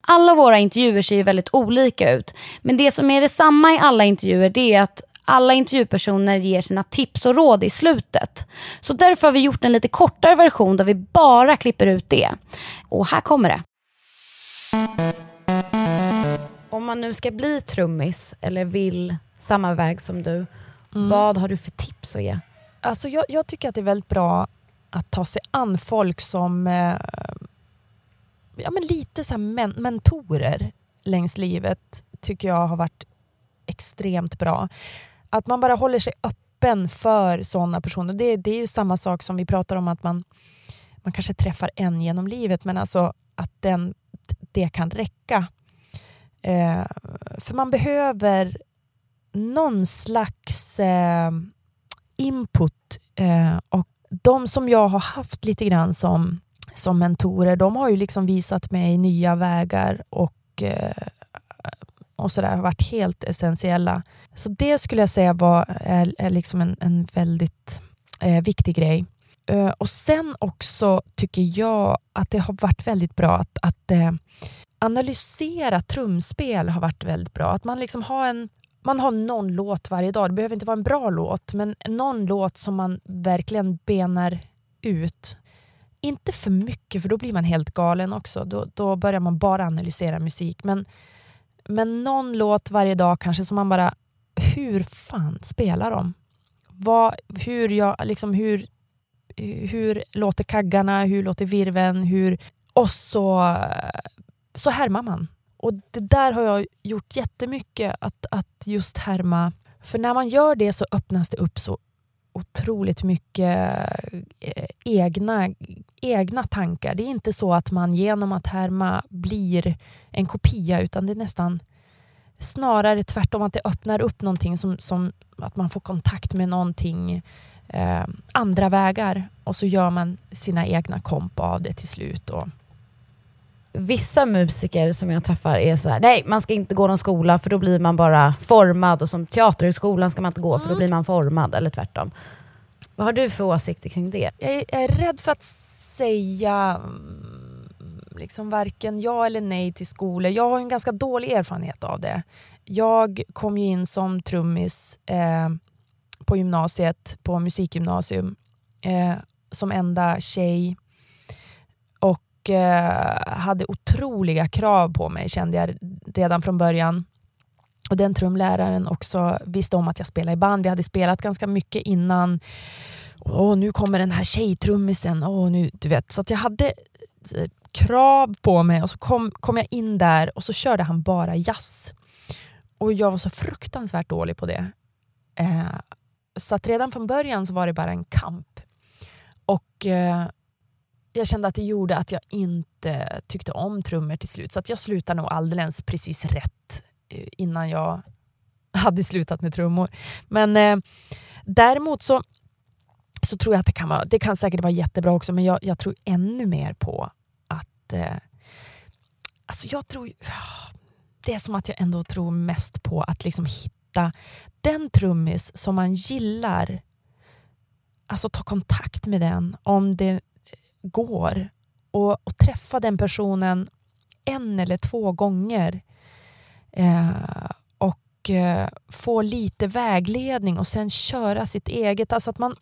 Alla våra intervjuer ser ju väldigt olika ut. Men det som är detsamma i alla intervjuer det är att alla intervjupersoner ger sina tips och råd i slutet. Så därför har vi gjort en lite kortare version där vi bara klipper ut det. Och här kommer det. Om man nu ska bli trummis eller vill samma väg som du, vad har du för tips att ge? Alltså jag, jag tycker att det är väldigt bra att ta sig an folk som eh, ja, men lite så här men, mentorer längs livet tycker jag har varit extremt bra. Att man bara håller sig öppen för sådana personer. Det, det är ju samma sak som vi pratar om att man, man kanske träffar en genom livet men alltså att den, det kan räcka. Eh, för man behöver någon slags eh, input eh, och de som jag har haft lite grann som, som mentorer, de har ju liksom visat mig nya vägar och, eh, och sådär, har varit helt essentiella. Så det skulle jag säga var är, är liksom en, en väldigt eh, viktig grej. Eh, och sen också tycker jag att det har varit väldigt bra att, att eh, analysera trumspel har varit väldigt bra. Att man liksom har en man har någon låt varje dag. Det behöver inte vara en bra låt, men någon låt som man verkligen benar ut. Inte för mycket, för då blir man helt galen också. Då, då börjar man bara analysera musik. Men, men någon låt varje dag kanske som man bara, hur fan spelar de? Vad, hur, jag, liksom hur, hur låter kaggarna? Hur låter virven? Hur, och så, så härmar man. Och det där har jag gjort jättemycket, att, att just härma. För när man gör det så öppnas det upp så otroligt mycket eh, egna, egna tankar. Det är inte så att man genom att härma blir en kopia utan det är nästan snarare tvärtom att det öppnar upp någonting som, som att man får kontakt med någonting eh, andra vägar och så gör man sina egna komp av det till slut. Och, Vissa musiker som jag träffar är så här, nej man ska inte gå någon skola för då blir man bara formad och som teaterhögskolan ska man inte gå för då blir man formad eller tvärtom. Vad har du för åsikter kring det? jag är- är rädd för att säga mm, liksom varken ja eller nej till skolor. Jag har en ganska dålig erfarenhet av det. Jag kom ju in som trummis eh, på gymnasiet, på musikgymnasium, eh, som enda tjej och eh, hade otroliga krav på mig kände jag redan från början. Och den trumläraren också visste om att jag spelade i band. Vi hade spelat ganska mycket innan. Åh, nu kommer den här tjejtrummisen. Åh, nu, du vet. Så att jag hade eh, krav på mig och så kom, kom jag in där och så körde han bara jazz. Och jag var så fruktansvärt dålig på det. Eh, så att redan från början så var det bara en kamp. Och eh, jag kände att det gjorde att jag inte tyckte om trummor till slut. Så att jag slutade nog alldeles precis rätt eh, innan jag hade slutat med trummor. Men eh, däremot så, så tror jag att det kan, vara, det kan säkert vara jättebra också, men jag, jag tror ännu mer på att... Eh, alltså jag tror... Det är som att jag ändå tror mest på att liksom hitta den trummis som man gillar. Alltså ta kontakt med den om det går och, och träffa den personen en eller två gånger eh, och eh, få lite vägledning och sen köra sitt eget. Alltså att man,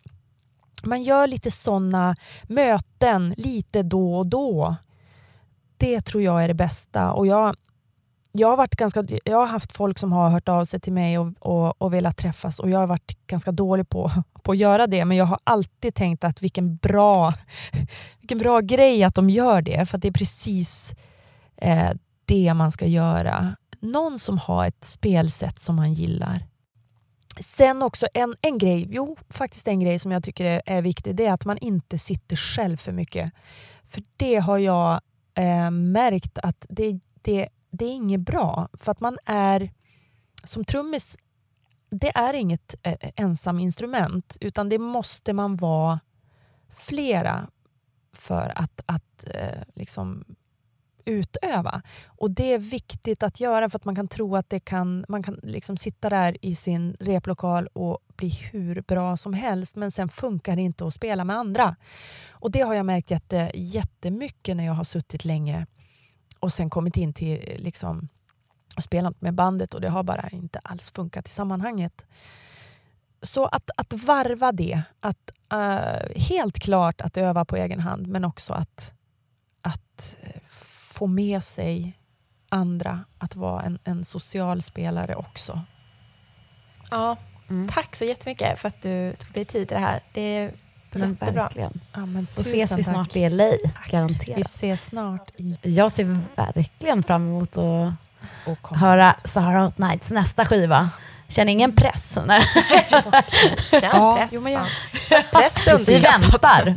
man gör lite sådana möten lite då och då det tror jag är det bästa. Och jag, jag, har varit ganska, jag har haft folk som har hört av sig till mig och, och, och velat träffas och jag har varit ganska dålig på, på att göra det. Men jag har alltid tänkt att vilken bra, vilken bra grej att de gör det. För det är precis eh, det man ska göra. Någon som har ett spelsätt som man gillar. Sen också en, en grej, jo faktiskt en grej som jag tycker är, är viktig, det är att man inte sitter själv för mycket. För det har jag eh, märkt att det, det, det är inget bra. För att man är, som trummis, det är inget eh, ensam instrument utan det måste man vara flera för att, att eh, liksom utöva. Och det är viktigt att göra för att man kan tro att det kan, man kan liksom sitta där i sin replokal och bli hur bra som helst men sen funkar det inte att spela med andra. Och det har jag märkt jätte, jättemycket när jag har suttit länge och sen kommit in till liksom, och spelat med bandet och det har bara inte alls funkat i sammanhanget. Så att, att varva det, att, uh, helt klart att öva på egen hand men också att, att få med sig andra att vara en, en social spelare också. Ja, mm. tack så jättemycket för att du tog dig tid till det här. Det men jättebra. Verkligen. Ja, men så ses vi snart i LA, garanterat. Vi ses snart. I... Jag ser verkligen fram emot att höra Sahara Hot Nights nästa skiva. Känner ingen press? Känn press. Jo, men jag... press vi väntar.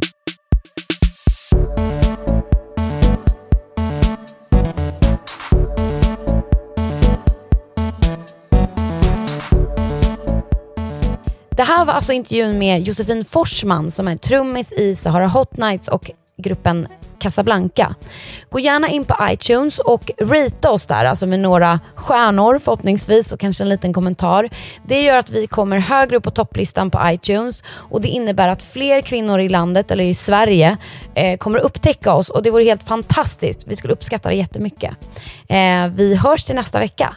Det här var alltså intervjun med Josefin Forsman som är trummis i Sahara Hot Nights och gruppen Casablanca. Gå gärna in på iTunes och rita oss där, alltså med några stjärnor förhoppningsvis och kanske en liten kommentar. Det gör att vi kommer högre upp på topplistan på iTunes och det innebär att fler kvinnor i landet, eller i Sverige, eh, kommer att upptäcka oss och det vore helt fantastiskt. Vi skulle uppskatta det jättemycket. Eh, vi hörs till nästa vecka.